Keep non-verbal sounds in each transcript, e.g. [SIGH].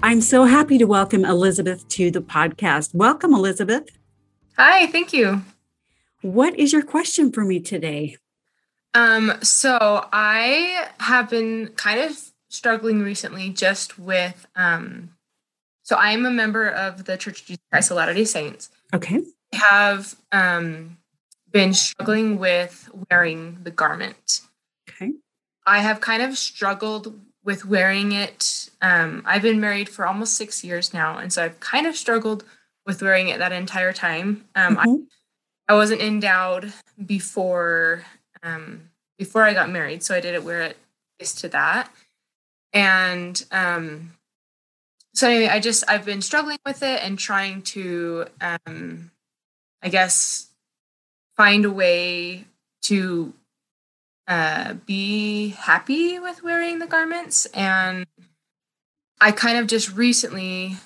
I'm so happy to welcome Elizabeth to the podcast. Welcome, Elizabeth. Hi, thank you. What is your question for me today? Um, so I have been kind of struggling recently just with um so I am a member of the Church of Jesus Christ of Latter-day Saints. Okay. I have um been struggling with wearing the garment. Okay. I have kind of struggled with wearing it. Um, I've been married for almost six years now, and so I've kind of struggled with wearing it that entire time. Um, mm-hmm. I, I wasn't endowed before um, before I got married, so I didn't wear it to that. And um, so anyway, I just I've been struggling with it and trying to, um, I guess, find a way to uh, be happy with wearing the garments. And I kind of just recently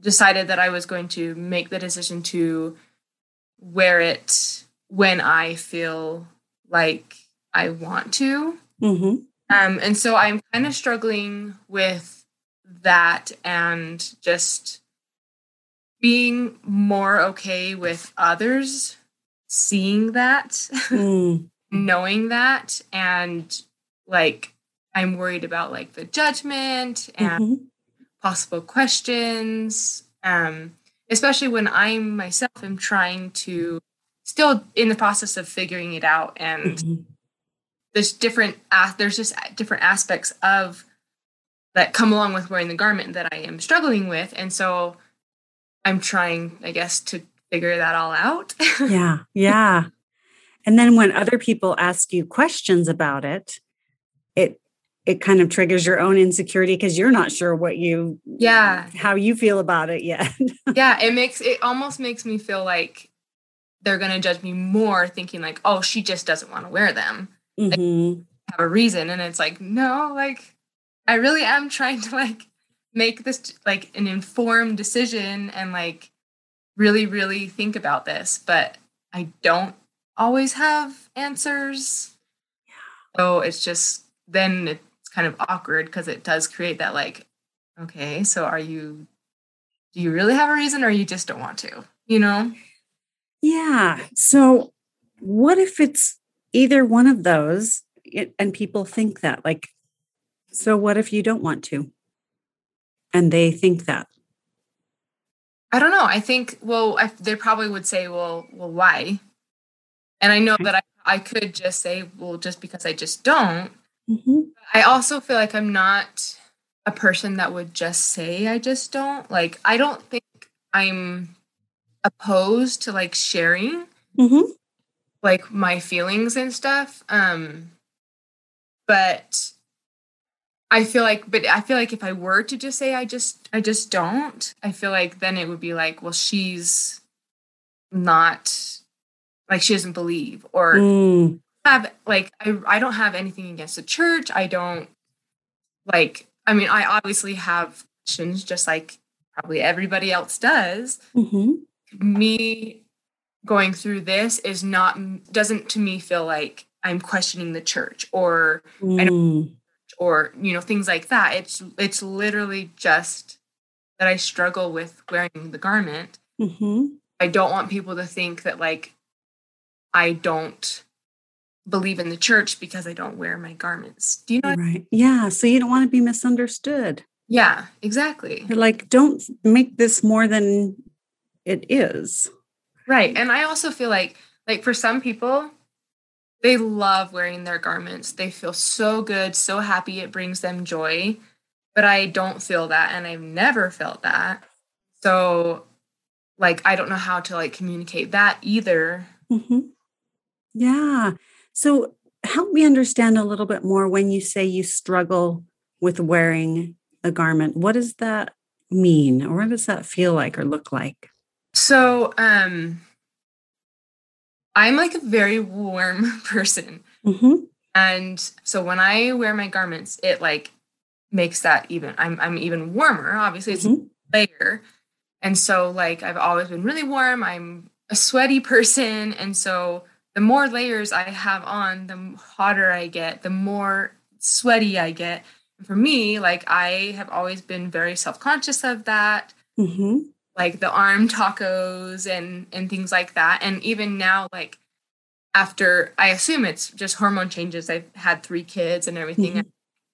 decided that I was going to make the decision to wear it when I feel like I want to. Mm-hmm. Um, and so I'm kind of struggling with that and just being more okay with others seeing that. [LAUGHS] Mm. Knowing that and like I'm worried about like the judgment and mm-hmm. possible questions. Um, especially when I myself am trying to still in the process of figuring it out and mm-hmm. there's different uh, there's just different aspects of that come along with wearing the garment that I am struggling with and so I'm trying I guess to figure that all out. [LAUGHS] yeah. Yeah. And then when other people ask you questions about it, it it kind of triggers your own insecurity because you're not sure what you yeah how you feel about it yet. [LAUGHS] yeah, it makes it almost makes me feel like they're going to judge me more thinking like, "Oh, she just doesn't want to wear them." Mm-hmm. Like, have a reason and it's like, "No, like I really am trying to like make this like an informed decision and like really really think about this, but I don't always have answers. Yeah. So it's just then it's kind of awkward because it does create that like, okay, so are you do you really have a reason or you just don't want to? You know? Yeah. So what if it's either one of those and people think that like so what if you don't want to? And they think that. I don't know. I think well, I, they probably would say, "Well, well, why?" And I know that I, I could just say, well, just because I just don't. Mm-hmm. I also feel like I'm not a person that would just say I just don't. Like, I don't think I'm opposed to like sharing mm-hmm. like my feelings and stuff. Um, but I feel like, but I feel like if I were to just say I just, I just don't, I feel like then it would be like, well, she's not like she doesn't believe or mm. have like I, I don't have anything against the church i don't like i mean i obviously have questions just like probably everybody else does mm-hmm. me going through this is not doesn't to me feel like i'm questioning the church or mm. i don't or you know things like that it's it's literally just that i struggle with wearing the garment mm-hmm. i don't want people to think that like I don't believe in the church because I don't wear my garments. Do you know? Right. Yeah. So you don't want to be misunderstood. Yeah, exactly. You're like, don't make this more than it is. Right. And I also feel like, like for some people, they love wearing their garments. They feel so good, so happy. It brings them joy. But I don't feel that. And I've never felt that. So, like, I don't know how to like communicate that either. Mm-hmm. Yeah. So help me understand a little bit more when you say you struggle with wearing a garment. What does that mean or what does that feel like or look like? So, um, I'm like a very warm [LAUGHS] person. Mm-hmm. And so when I wear my garments, it like makes that even I'm I'm even warmer. Obviously, it's mm-hmm. layer. And so like I've always been really warm. I'm a sweaty [LAUGHS] person. And so the more layers I have on, the hotter I get, the more sweaty I get. And for me, like I have always been very self-conscious of that. Mm-hmm. Like the arm tacos and and things like that. And even now, like after I assume it's just hormone changes. I've had three kids and everything. Mm-hmm.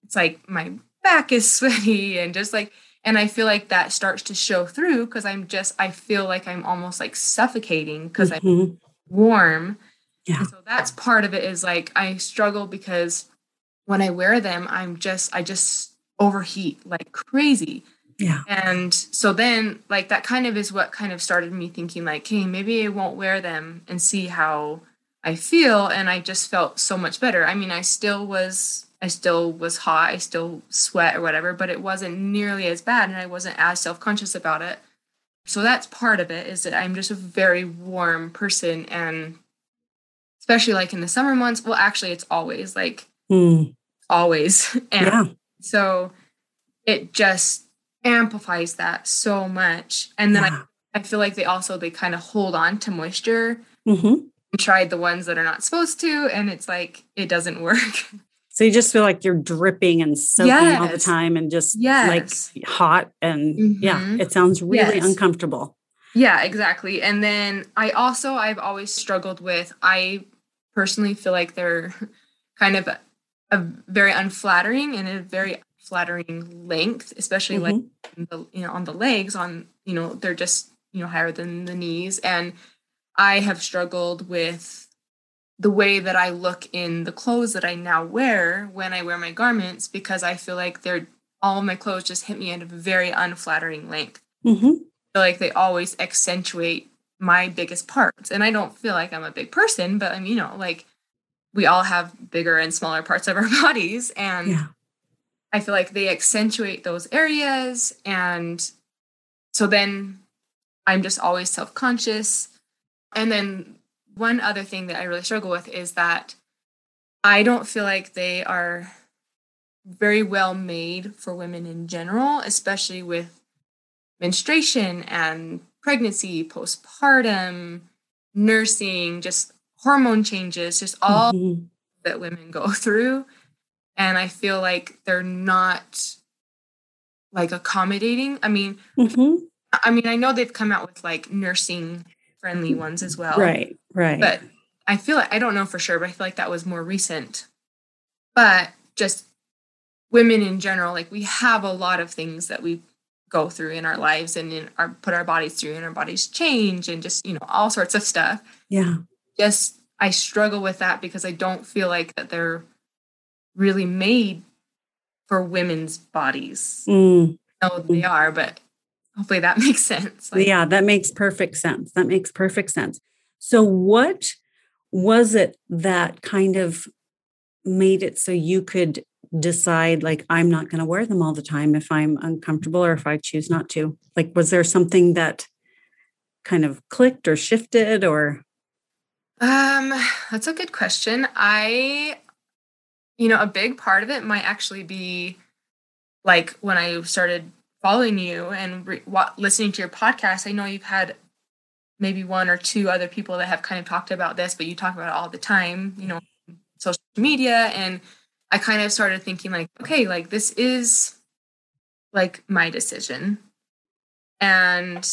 It's like my back is [LAUGHS] sweaty and just like and I feel like that starts to show through because I'm just I feel like I'm almost like suffocating because mm-hmm. I'm warm. Yeah. And so that's part of it is like I struggle because when I wear them, I'm just I just overheat like crazy. Yeah. And so then like that kind of is what kind of started me thinking like, hey, maybe I won't wear them and see how I feel. And I just felt so much better. I mean, I still was I still was hot, I still sweat or whatever, but it wasn't nearly as bad and I wasn't as self-conscious about it. So that's part of it is that I'm just a very warm person and especially like in the summer months, well actually it's always like mm. always. [LAUGHS] And yeah. so it just amplifies that so much. And then yeah. I, I feel like they also they kind of hold on to moisture. Mm-hmm. Tried the ones that are not supposed to, and it's like it doesn't work. [LAUGHS] So you just feel like you're dripping and soaking yes. all the time and just yes. like hot. And mm-hmm. yeah, it sounds really yes. uncomfortable. Yeah, exactly. And then I also, I've always struggled with, I personally feel like they're kind of a, a very unflattering and a very flattering length, especially mm-hmm. like the, you know, on the legs, on, you know, they're just, you know, higher than the knees. And I have struggled with the way that I look in the clothes that I now wear when I wear my garments because I feel like they're all of my clothes just hit me at a very unflattering length. Mm-hmm. I feel like they always accentuate my biggest parts. And I don't feel like I'm a big person, but I'm, you know, like we all have bigger and smaller parts of our [LAUGHS] bodies. And yeah. I feel like they accentuate those areas. And so then I'm just always self conscious. And then one other thing that I really struggle with is that I don't feel like they are very well made for women in general, especially with menstruation and pregnancy, postpartum, nursing, just hormone changes, just all mm-hmm. that women go [LAUGHS] through. And I feel like they're not like accommodating. I mean, mm-hmm. I mean, I know they've come out with like nursing friendly ones as well. Right, right. But I feel like I don't know for sure, but I feel like that was more recent. But just women in general, like we have a lot of things that we go through in our lives and in our put our bodies through and our bodies change and just, you know, all sorts of stuff. Yeah. Just I struggle with that because I don't feel like that they're really made for women's bodies. Mm. No, they are, but hopefully that [LAUGHS] makes sense. Like, yeah, that makes perfect sense. That makes perfect sense. So, what was it that kind of made it so you could decide, like, I'm not going to wear them all the time if I'm uncomfortable or if I choose not to? Like, was there something that kind of clicked or shifted or? Um, that's a good question. I, you know, a big part of it might actually be like when I started following you and re- listening to your podcast, I know you've had maybe one or two other people that have kind of talked about this, but you talk about it all the time, you know, social media. And I kind of started thinking, like, okay, like this is like my decision. And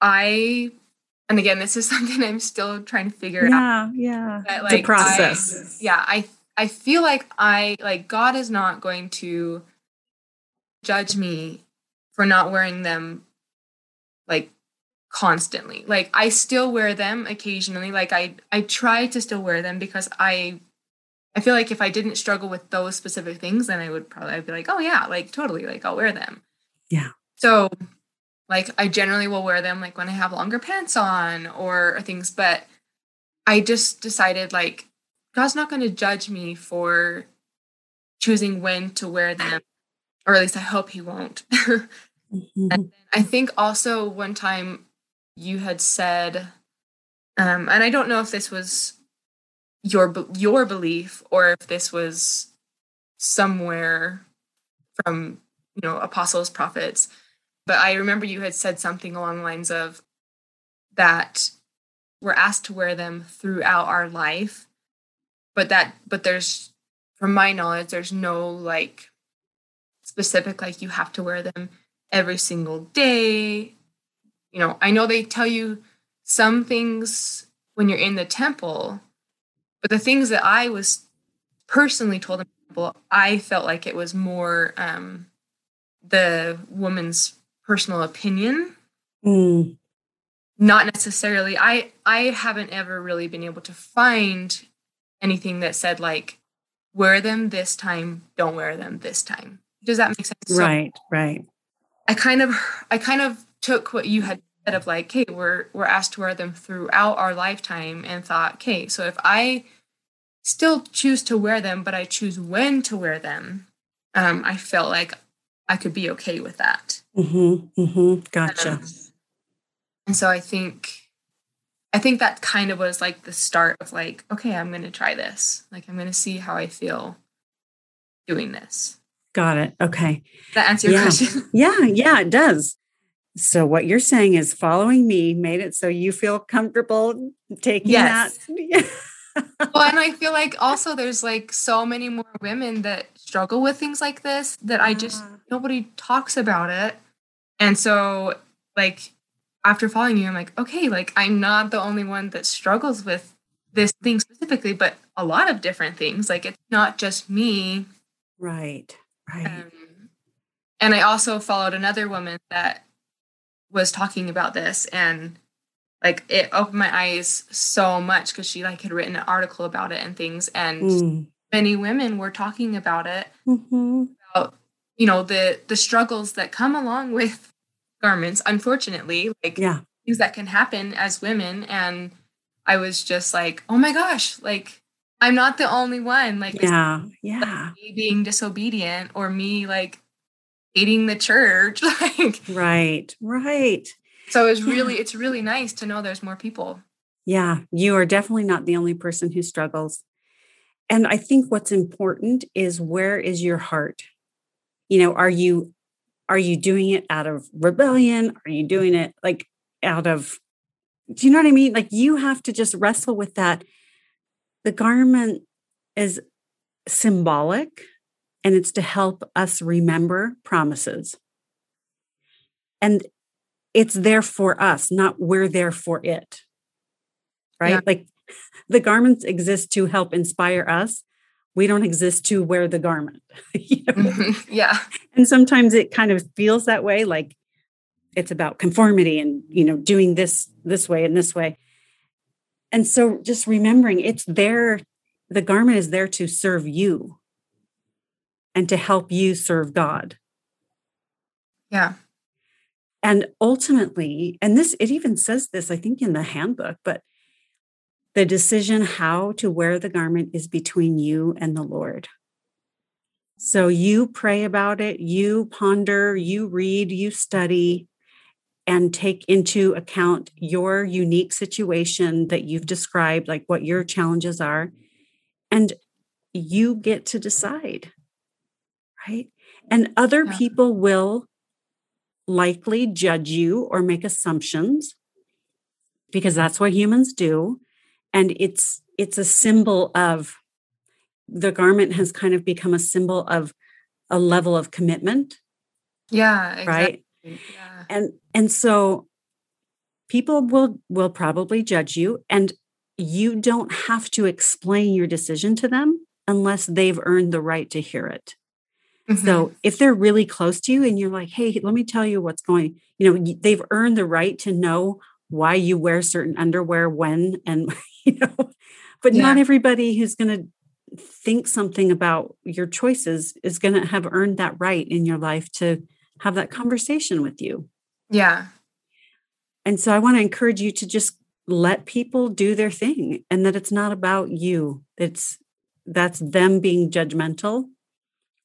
I, and again, this is [LAUGHS] something I'm still trying to figure yeah, out. Yeah, yeah. Like, the process. I, yeah, I I feel like I like God is not going to judge me for not wearing them like constantly. Like I still wear them occasionally. Like I I try to still wear them because I I feel like if I didn't struggle with those specific things, then I would probably I'd be like, oh yeah, like totally, like I'll wear them. Yeah. So like I generally will wear them like when I have longer pants on or, things, but I just decided like God's not going to judge me for choosing when to wear them, or at least I hope He won't. [LAUGHS] Mm-hmm. And I think also one time you had said, um, and I don't know if this was your your belief or if this was somewhere from you know apostles prophets. But i remember you had said something along the lines of that we're asked to wear them throughout our life but that but there's from my knowledge there's no like specific like you have to wear them every single day. You know i know they tell you some things when you're in the temple but the things that i was personally told i felt like it was more um the woman's personal opinion. Mm. not necessarily. I i haven't ever really been able to find anything that said like wear them this time don't wear them this time. Does that make sense? Right so right. I kind of i kind of took what you had of like okay we're we're asked to wear them throughout our lifetime and thought okay so if i still choose to wear them but i choose when to wear them um, i felt like I could be okay with that. Mm-hmm, mm-hmm. Gotcha. Um, and so I think, I think that kind of was like the start of like, okay, I'm going to try this. Like, I'm going to see how I feel doing this. Got it. Okay. Does that answer your yeah. question? Yeah, yeah, it does. So what you're saying is following me made it so you feel comfortable taking yes. that. well, and I feel like also there's like so many more women that struggle with things like this that I just nobody talks about it. And so like after following you, I'm like, okay, like I'm not the only one that struggles with this thing specifically, but a lot of different things. Like it's not just me. Right. Right. Um, and I also followed another woman that was talking about this and like it opened my eyes so much because she like had written an article about it and things and mm. many women were talking about it. Mm-hmm. about you know the the struggles that come along with garments unfortunately like yeah. things that can happen as women. And i was just like oh my gosh like i'm not the only one. Like yeah yeah. like being disobedient or me like hating the church [LAUGHS] like right right so it's really it's really nice to know there's more people. Yeah, you are definitely not the only person who struggles. And I think what's important is where is your heart? You know, are you are you doing it out of rebellion? Are you doing it like out of do you know what I mean? Like you have to just wrestle with that. The garment is symbolic and it's to help us remember promises. And it's there for us, not we're there for it. Right? Yeah. Like the garments exist to help inspire us. We don't exist to wear the garment. [LAUGHS] you know? mm-hmm. Yeah. And sometimes it kind of feels that way, like it's about conformity and you know doing this this way and this way. And so just remembering it's there, the garment is there to serve you and to help you serve God. Yeah. And ultimately, and this, it even says this, I think, in the handbook, but the decision how to wear the garment is between you and the Lord. So you pray about it, you ponder, you read, you study, and take into account your unique situation that you've described, like what your challenges are. And you get to decide, right? And other yeah. people will likely judge you or make assumptions because that's what humans do and it's it's a symbol of the garment has kind of become a symbol of a level of commitment yeah exactly. right yeah. and and so people will will probably judge you and you don't have to explain your decision to them unless they've earned the right to hear it Mm-hmm. So if they're really close to you and you're like, hey, let me tell you what's going, you know, they've earned the right to know why you wear certain underwear when and [LAUGHS] you know, but yeah. not everybody who's going to think something about your choices is going to have earned that right in your life to have that conversation with you. Yeah. And so I want to encourage you to just let people do their thing and that it's not about you. It's that's them being judgmental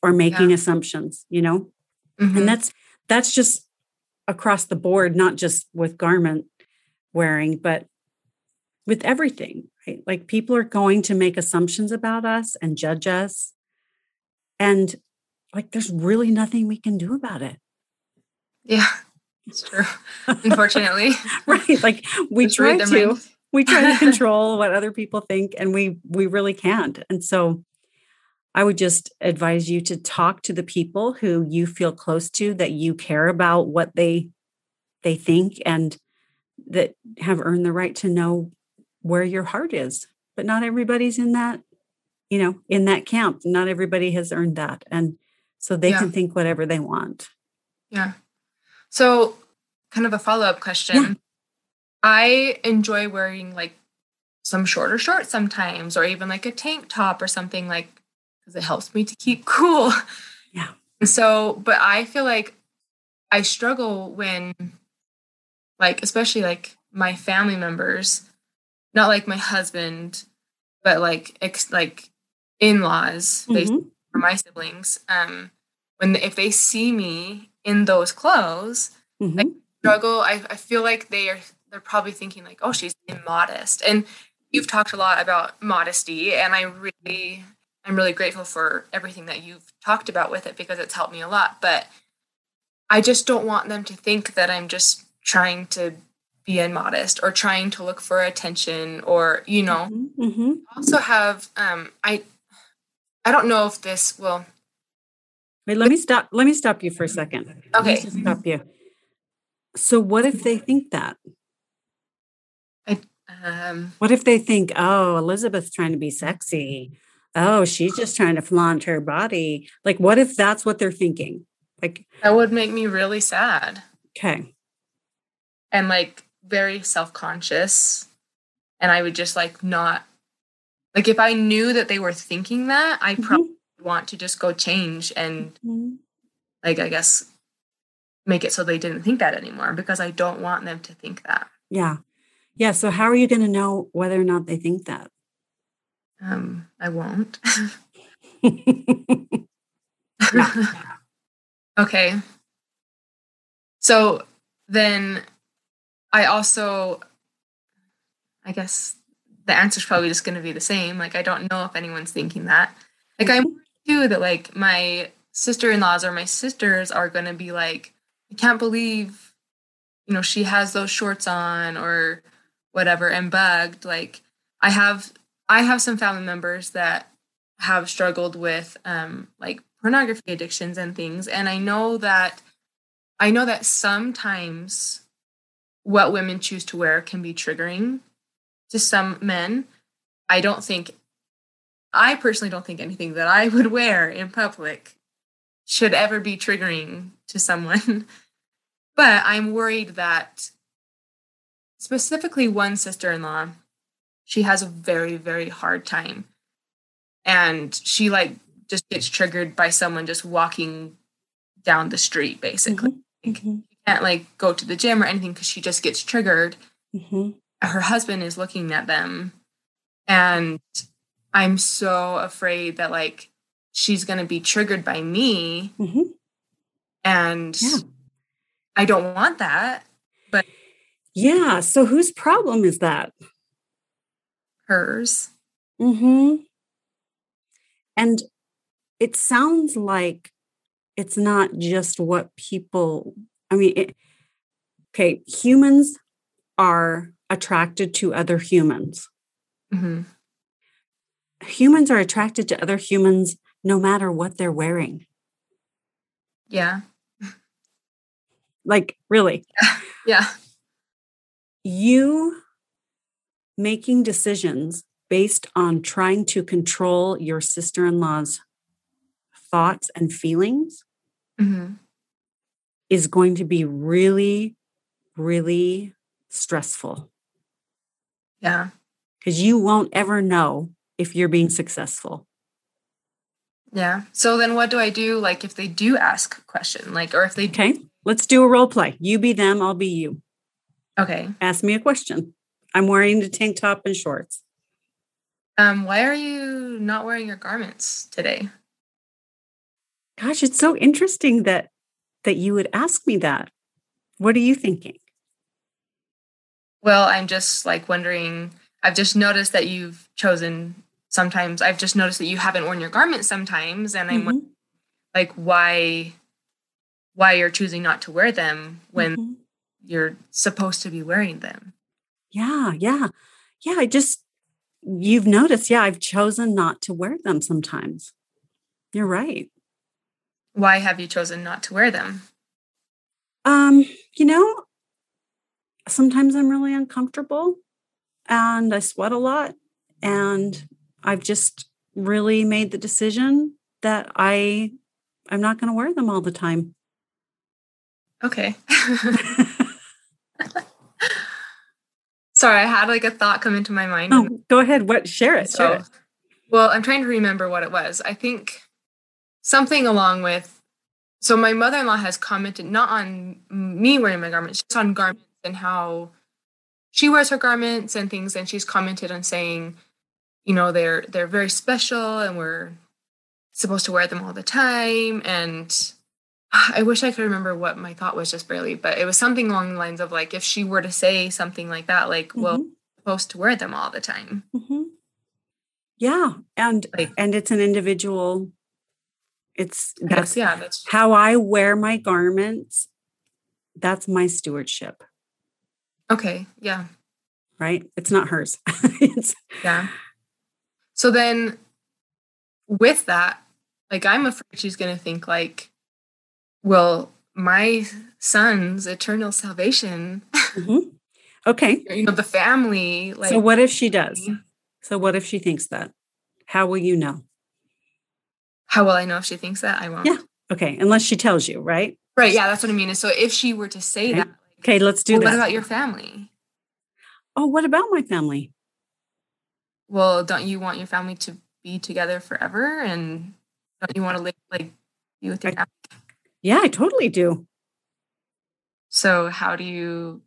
or making yeah. assumptions you know mm-hmm. and that's that's just across the board, not just with garment wearing, but with everything, right? Like people are going to make assumptions about us and judge us. And like there's really nothing we can do about it. Yeah, it's true. Unfortunately. [LAUGHS] right. Like [LAUGHS] we Just try to mind. we try to [LAUGHS] control what other people think and we we really can't. And so I would just advise you to talk to the people who you feel close to that you care about what they they think and that have earned the right to know where your heart is. But not everybody's in that, you know, in that camp. Not everybody has earned that. And so they yeah. can think whatever they want. Yeah. So, kind of a follow up question. Yeah. I enjoy wearing like some shorter shorts sometimes, or even like a tank top or something like because it helps me to keep [LAUGHS] cool. Yeah. So, but I feel like I struggle when, like, especially like my family members, not like my husband, but like ex- like in laws, mm-hmm. they or my siblings. Um, when if they see me in those clothes, mm-hmm. I struggle. I, I feel like they are they're probably thinking like, oh, she's immodest. And you've talked a lot about modesty, and I really I'm really grateful for everything that you've talked about with it because it's helped me a lot. But I just don't want them to think that I'm just trying to be immodest or trying to look for attention or you know. Mm-hmm, mm-hmm. also have um i i don't know if this will wait let me stop let me stop you for a second. Okay. stop you. So what if they think that? I, um, what if they think oh elizabeth's trying to be sexy oh, she's just trying to flaunt her body. Like, what if that's what they're thinking? Like, that would make me really sad. Okay. And like very self conscious. And I would just like not, like, if I knew that they were thinking that, I mm-hmm. probably want to just go change and, mm-hmm. like, I guess make it so they didn't think that anymore because I don't want them to think that. Yeah. Yeah. So, how are you going to know whether or not they think that? Um, I won't. [LAUGHS] okay. So then I also, I guess the answer is probably just going to be the same. Like, I don't know if anyone's thinking that. Like, I'm worried too that, like, my sister in laws or my sisters are going to be like, I can't believe, you know, she has those shorts on or whatever and bugged. Like, I have I have some family members that have struggled with um, like pornography addictions and things, and I know that I know that sometimes what women choose to wear can be triggering to some men. I don't think I personally don't think anything that I would wear in public should ever be triggering to someone. [LAUGHS] but I'm worried that specifically one sister in law she has a very very hard time and she like just gets triggered by someone just walking down the street basically mm-hmm. mm-hmm. she can't like go to the gym or anything because she just gets triggered mm-hmm. her husband is looking at them and i'm so afraid that like she's going to be triggered by me mm-hmm. and yeah. i don't want that but yeah so whose problem is that hers. Hmm. And it sounds like it's not just what people. I mean, it, okay, humans are attracted to other humans. Mm-hmm. Humans are attracted to other humans no matter what they're wearing. Yeah. Like, really? [LAUGHS] Yeah. You making decisions based on trying to control your sister in law's thoughts and feelings mm-hmm. is going to be really, really stressful. Yeah. Because you won't ever know if you're being successful. Yeah. So then what do I do like if they do ask a question? Like or if they Okay. Let's do a role play. You be them, I'll be you. Okay. Ask me a question. I'm wearing the tank top and shorts. Um, why are you not wearing your garments today? Gosh, it's so interesting that that you would ask me that. What are you thinking? Well, I'm just like wondering. I've just noticed that you've chosen sometimes. I've just noticed that you haven't worn your garments sometimes, and I'm mm-hmm. like, why, why you're choosing not to wear them when mm-hmm. you're supposed to be wearing them? Yeah, yeah, yeah. I just you've noticed. Yeah, I've chosen not to wear them sometimes. You're right. Why have you chosen not to wear them? Um, you know, sometimes I'm really uncomfortable and I sweat a lot. And I've just really made the decision that I I'm not going to wear them all the time. Okay. [LAUGHS] Sorry, I had like a thought come into my mind. Oh, go ahead. What share it? So, share it. Well, I'm trying to remember what it was. I think something along with so my mother-in-law has commented not on me wearing my garments, just on garments and how she wears her garments and things and she's commented on saying you know they're they're very special and we're supposed to wear them all the time and [SIGHS] i wish i could remember what my thought was just barely but it was something along the lines of like if she were to say something like that like mm-hmm. well supposed to wear them all the time mm-hmm. yeah and like, and it's an individual it's that's yeah that's how i wear my garments that's my stewardship Okay. Yeah. Right. It's not hers. [LAUGHS] it's, yeah. So then with that, like I'm afraid she's going to think like, well, my son's eternal salvation. Mm-hmm. Okay. [LAUGHS] you know, the family. Like, so what if she does? So what if she thinks that? How will you know? How will I know if she thinks that? I won't. Yeah. Okay. Unless she tells you, right? Right. Yeah. That's what I mean. So if she were to say okay. that, Okay, let's do well, that. What about your family? Oh, what about my family? Well, don't you want your family to be together forever? And don't you want to live like be with your family? Yeah, I totally do. So how do you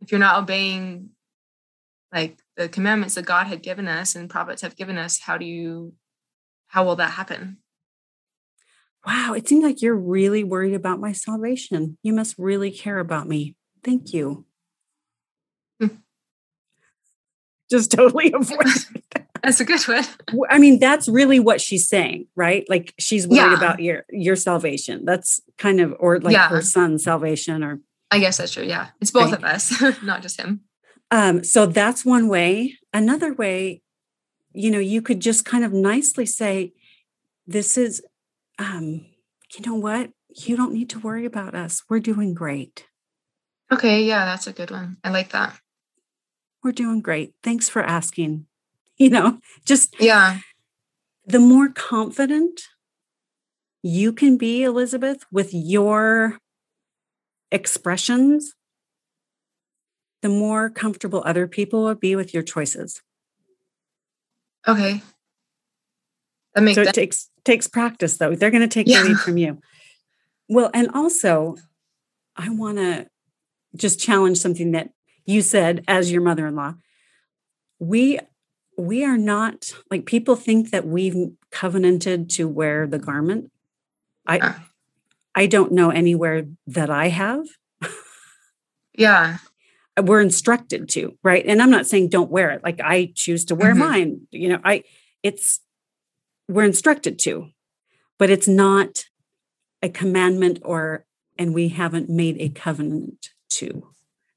if you're not obeying like the commandments that God had given us and prophets have given us, how do you how will that happen? Wow, it seems like you're really worried about my salvation. You must really care about me. Thank you. Hmm. Just totally [LAUGHS] avoid That's a good one. [LAUGHS] I mean, that's really what she's saying, right? Like she's worried yeah. about your your salvation. That's kind of or like yeah. her son's salvation or I guess that's true. Yeah. It's both right. of us, [LAUGHS] not just him. Um, so that's one way. Another way, you know, you could just kind of nicely say, This is um, you know what? You don't need to worry about us. We're doing great. Okay, yeah, that's a good one. I like that. We're doing great. Thanks for asking. [LAUGHS] You know, just yeah. The more confident you can be, Elizabeth, with your expressions, the more comfortable other people will be with your choices. Okay. That makes so it takes takes practice though. They're going to take yeah. the from you. Well, and also I want to just challenge something that you said as your mother-in-law. We we are not like people think that we've covenanted to wear the garment. I uh. I don't know anywhere that I have. Yeah. We're instructed to, right? And I'm not saying don't wear it. Like I choose to wear mm-hmm. mine. You know, I it's we're instructed to, but it's not a commandment or and we haven't made a covenant to.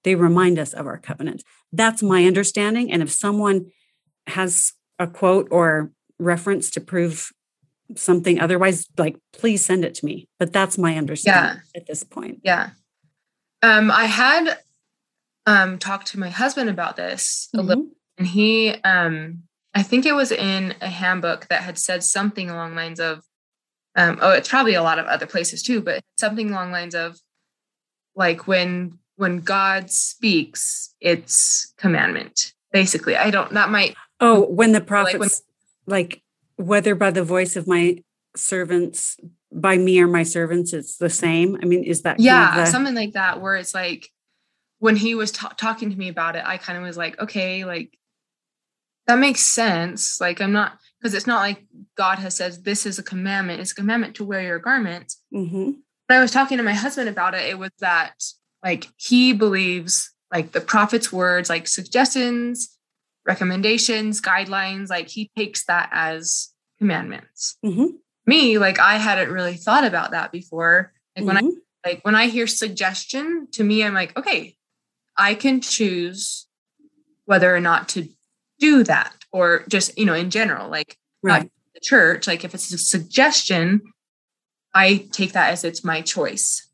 They remind us of our covenant. That's my understanding. And if someone has a quote or reference to prove something otherwise, like please send it to me. But that's my understanding yeah. at this point. Yeah. Um, I had um, talked to my husband about this mm-hmm. a little, and he, um, I think it was in a handbook that had said something along lines of, um, oh, it's probably a lot of other places too, but something along lines of, like when when God speaks, it's commandment. Basically, I don't. That might. Oh, when the prophets, like, when, like whether by the voice of my servants, by me or my servants, it's the same. I mean, is that yeah, the, something like that? Where it's like when he was ta- talking to me about it, I kind of was like, okay, like that makes sense. Like I'm not because it's not like God has said this is a commandment. It's a commandment to wear your garments. Mm-hmm. When I was talking to my husband about it, it was that like he believes like the prophet's words, like suggestions, recommendations, guidelines, like he takes that as commandments. Mm-hmm. Me, like I hadn't really thought about that before. Like mm-hmm. when I mm-hmm. like when I hear suggestion, to me, I'm like, okay, I can choose whether or not to do that, or just you know, in general, like right. the church. Like if it's a suggestion, I take that as it's my choice.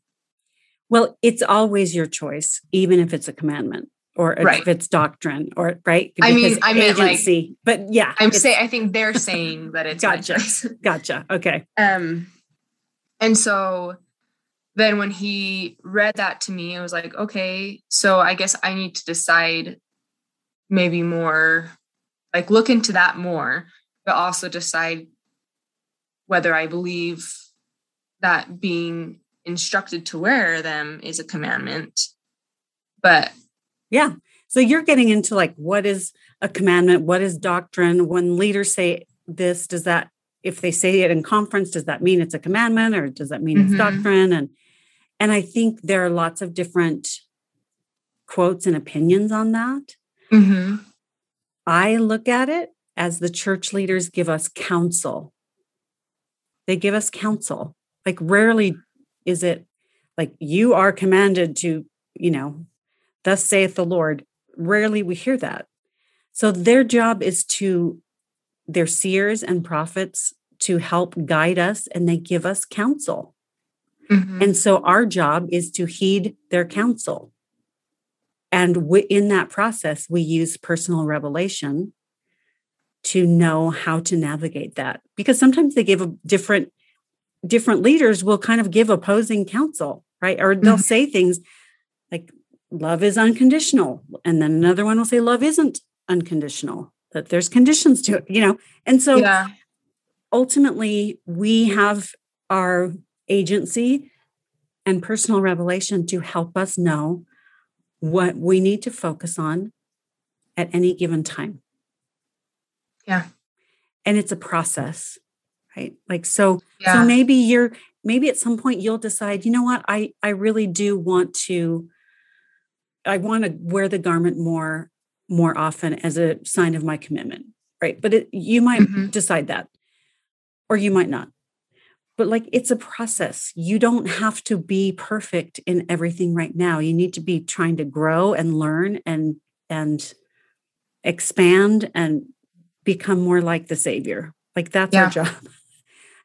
Well, it's always your choice, even if it's a commandment or right. if it's doctrine or right. Because I mean, I mean, like, but yeah, I'm saying, I think they're saying that it's gotcha. [LAUGHS] gotcha. Okay. Um, and so then when he read that to me, it was like, okay, so I guess I need to decide maybe more, like look into that more, but also decide whether I believe that being instructed to wear them is a commandment. But yeah. So you're getting into like what is a commandment? What is doctrine? When leaders say this, does that, if they say it in conference, does that mean it's a commandment or does that mean mm-hmm. it's doctrine? And and I think there are lots of different quotes and opinions on that. Mm-hmm. I look at it as the church leaders give us counsel. They give us counsel. Like rarely is it like you are commanded to, you know, thus saith the Lord. Rarely we hear that. So their job is to, they're seers and prophets to help guide us and they give us counsel. Mm-hmm. And so our job is to heed their counsel. And we, in that process, we use personal revelation to know how to navigate that because sometimes they give a different different leaders will kind of give opposing counsel, right? Or they'll mm-hmm. say things like love is unconditional. And then another one will say love isn't unconditional, that there's conditions to it, you know? And so yeah. ultimately, we have our agency and personal revelation to help us know what we need to focus on at any given time. Yeah. And it's a process right like so yeah. so maybe you're maybe at some point you'll decide you know what i i really do want to i want to wear the garment more more often as a sign of my commitment right? But it, you might mm-hmm. decide that or you might not. But like it's a process. You don't have to be perfect in everything right now. You need to be trying to grow and learn and and expand and become more like the savior. Like that's yeah. our job. [LAUGHS]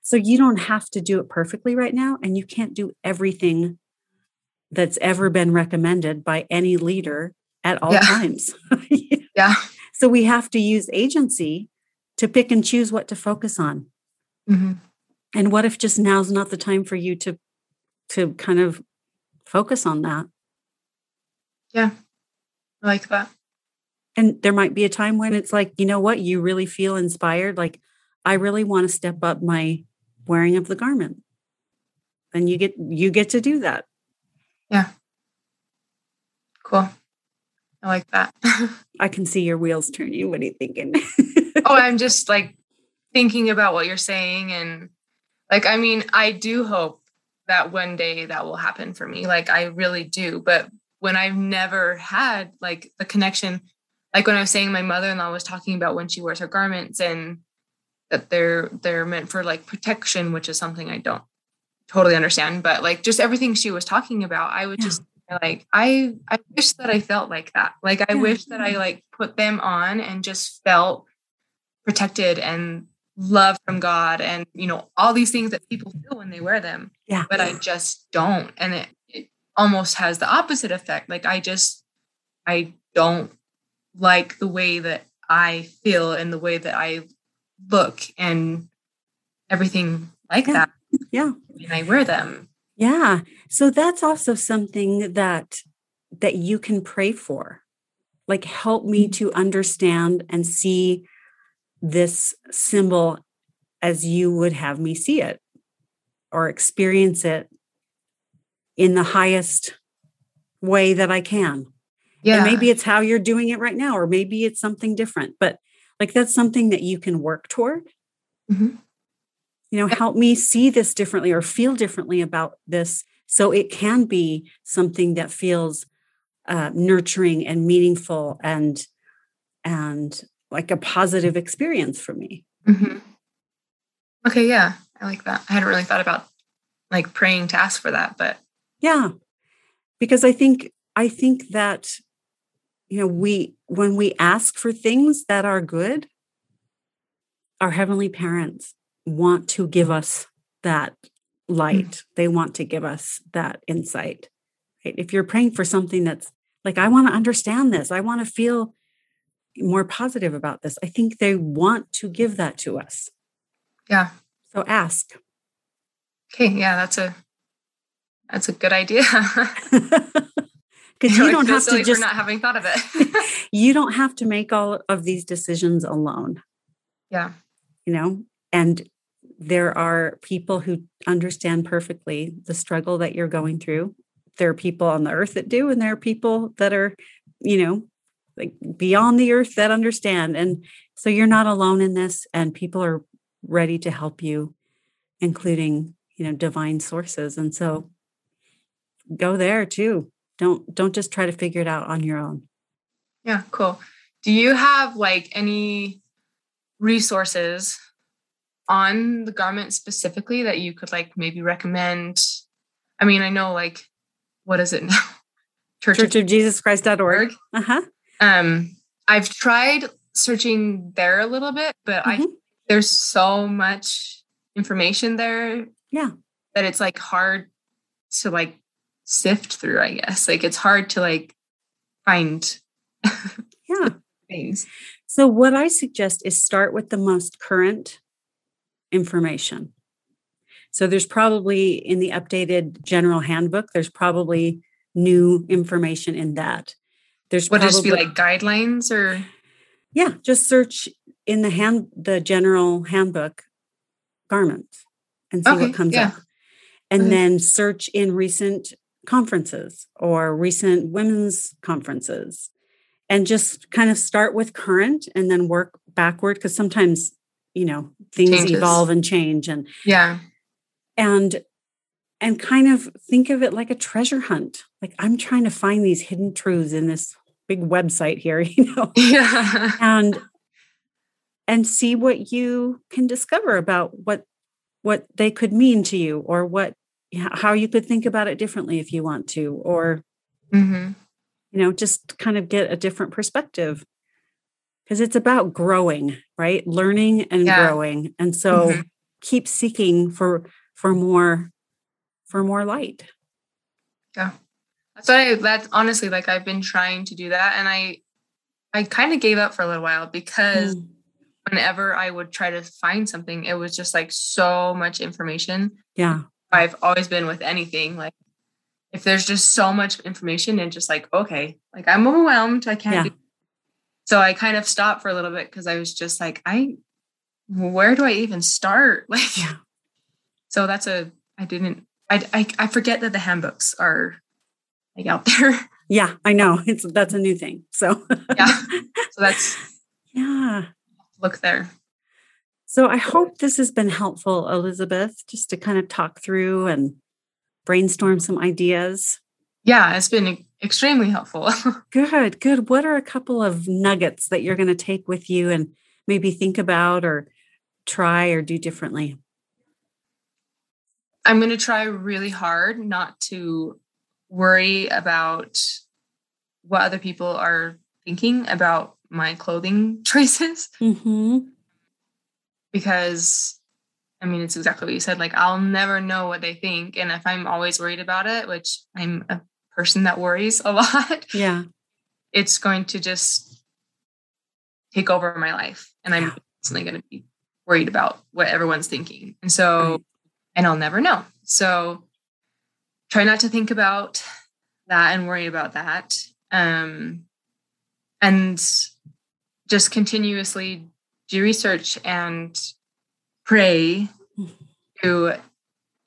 So you don't have to do it perfectly right now, and you can't do everything that's ever been recommended by any leader at all yeah. times. [LAUGHS] yeah. So we have to use agency to pick and choose what to focus on. Mm-hmm. And what if just now's not the time for you to to kind of focus on that? Yeah. I like that. And there might be a time when it's like, you know what, you really feel inspired. Like, I really want to step up my wearing of the garment then you get you get to do that yeah. Cool. I like that. [LAUGHS] I can see your wheels turning. What are you thinking? Oh [LAUGHS] i'm just like thinking about what you're saying and like i mean i do hope that one day that will happen for me. Like i really do. But when i've never had like the connection like when i was saying my mother-in-law was talking about when she wears her garments and that they're they're meant for like protection, which is something I don't totally understand. But like just everything she was talking about, I would yeah. just like I I wish that I felt like that. Like I yeah. wish that I like put them on and just felt protected and love from God and you know all these things that people feel when they wear them. Yeah. But I just don't. And it, it almost has the opposite effect. Like I just I don't like the way that I feel and the way that I look and everything like yeah. that. Yeah. And I wear them. Yeah. So that's also something that that you can pray for. Like help me mm-hmm. to understand and see this symbol as you would have me see it or experience it in the highest way that I can. Yeah. And maybe it's how you're doing it right now, or maybe it's something different. But like that's something that you can work toward mm-hmm. You know help me see this differently or feel differently about this So it can be something that feels uh, nurturing and meaningful and and like a positive experience for me. Mm-hmm. Okay, yeah, I like that. I hadn't really thought about like praying to ask for that, but yeah, because I think I think that you know we when we ask for things that are good, our heavenly parents want to give us that light. Mm-hmm. They want to give us that insight. Right? If you're praying for something that's like, I want to understand this, I want to feel more positive about this, I think they want to give that to us. Yeah. So ask. Okay. Yeah, that's a that's a good idea. [LAUGHS] Because [LAUGHS] you, don't have to just not having thought of it. [LAUGHS] you don't have to make all of these decisions alone. Yeah. You know, and there are people who understand perfectly the struggle that you're going through. There are people on the earth that do, and there are people that are, you know, like beyond the earth that understand. And so you're not alone in this, and people are ready to help you, including, you know, divine sources. And so go there too. Don't don't just try to figure it out on your own. Yeah, cool. Do you have like any resources on the garment specifically that you could like maybe recommend? I mean, I know like what is it now? Church, [LAUGHS] Church of, of Jesus Christ.org. Uh-huh. Um, I've tried searching there a little bit, but mm-hmm. I there's so much information there. Yeah. That it's like hard to like sift through, I guess. Like it's hard to like find [LAUGHS] yeah things. So what I suggest is start with the most current information. So there's probably in the updated general handbook, there's probably new information in that. There's would just be like guidelines or yeah, just search in the hand the general handbook garments and see okay, what comes yeah. up. And then search in recent conferences or recent women's conferences and just kind of start with current and then work backward because sometimes you know things Changes. evolve and change and yeah and and kind of think of it like a treasure hunt like i'm trying to find these hidden truths in this big website here [LAUGHS] you know yeah. and and see what you can discover about what what they could mean to you or what how you could think about it differently if you want to or mm-hmm. you know just kind of get a different perspective because it's about growing right learning and yeah. growing and so mm-hmm. keep seeking for for more for more light yeah that's what i that's honestly like i've been trying to do that and i i kind of gave up for a little while because mm. whenever i would try to find something it was just like so much information yeah i've always been with anything like if there's just so much information and just like okay like i'm overwhelmed i can't yeah. do so I kind of stopped for a little bit because I was just like, I, where do I even start? [LAUGHS] Like, so that's a, I didn't, I, I, I forget that the handbooks are like out [LAUGHS] there. Yeah, I know. It's, that's a new thing. So, yeah. [LAUGHS] So that's, yeah. Look there. So I hope this has been helpful, Elizabeth, just to kind of talk through and brainstorm some ideas. Yeah, it's been extremely helpful. [LAUGHS] good, good. What are a couple of nuggets that you're going to take with you and maybe think about or try or do differently? I'm going to try really hard not to worry about what other people are thinking about my clothing [LAUGHS] choices. Mm-hmm. Because, I mean, it's exactly what you said. Like, I'll never know what they think. And if I'm always worried about it, which I'm a person that worries a [LAUGHS] lot, yeah, it's going to just take over my life. And I'm constantly going to be worried about what everyone's thinking. And so, right. and I'll never know. So try not to think about that and worry about that. Um, and just continuously do research and pray mm-hmm. to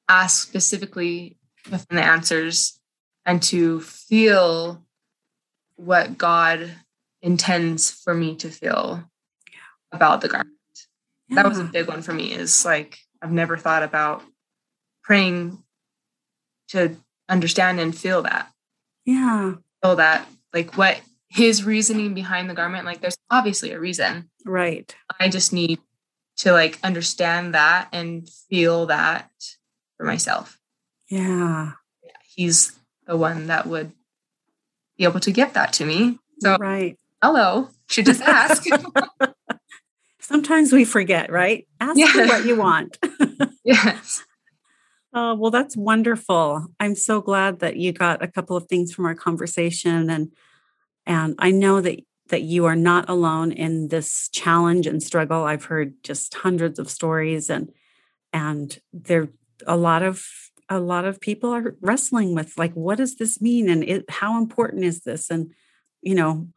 ask specifically within the answers and to feel what God intends for me to feel about the garment. Yeah. That was a big one for me is like I've never thought about praying to understand and feel that. Yeah. Feel that, like what his reasoning behind the garment, like there's obviously a reason. Right. I just need to like understand that and feel that for myself. Yeah. He's the one that would be able to give that to me. So, right. hello, should just ask. [LAUGHS] [LAUGHS] Sometimes we forget, right? Ask yeah. for what you want. [LAUGHS] yes. Oh, well, that's wonderful. I'm so glad that you got a couple of things from our conversation and and I know that that you are not alone in this challenge and struggle. I've heard just hundreds of stories and and there a lot of a lot of people are wrestling with like what does this mean? And it, how important is this? And you know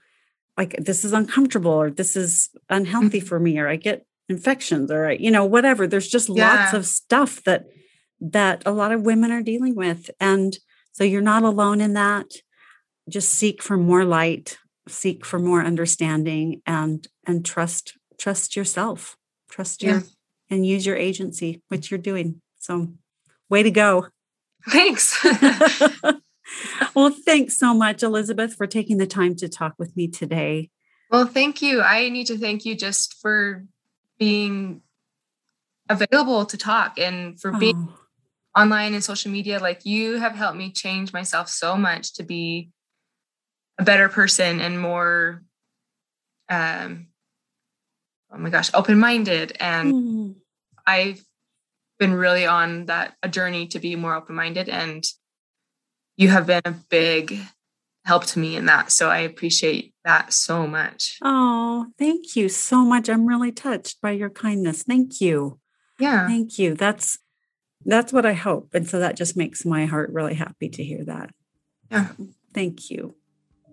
like this is uncomfortable or this is unhealthy mm-hmm. for me or I get infections or I, you know whatever. There's just yeah. lots of stuff that that a lot of women are dealing with. And so you're not alone in that. Just seek for more light seek for more understanding and and trust trust yourself. Trust your yeah. and use your agency which you're doing. So way to go. Thanks. [LAUGHS] [LAUGHS] Well thanks so much elizabeth for taking the time to talk with me today. Well thank you. I need to thank you just for being available to talk and for being oh. online and social media. Like you have helped me change myself so much to be a better person and more um oh my gosh open-minded. And mm. i've been really on that a journey to be more open-minded and you have been a big help to me in that so i appreciate that so much oh thank you so much i'm really touched by your kindness thank you yeah thank you that's that's what i hope and so that just makes my heart really happy to hear that yeah thank you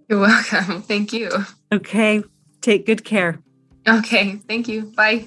you're welcome. Thank you. Okay. Take good care. Okay. Thank you. Bye.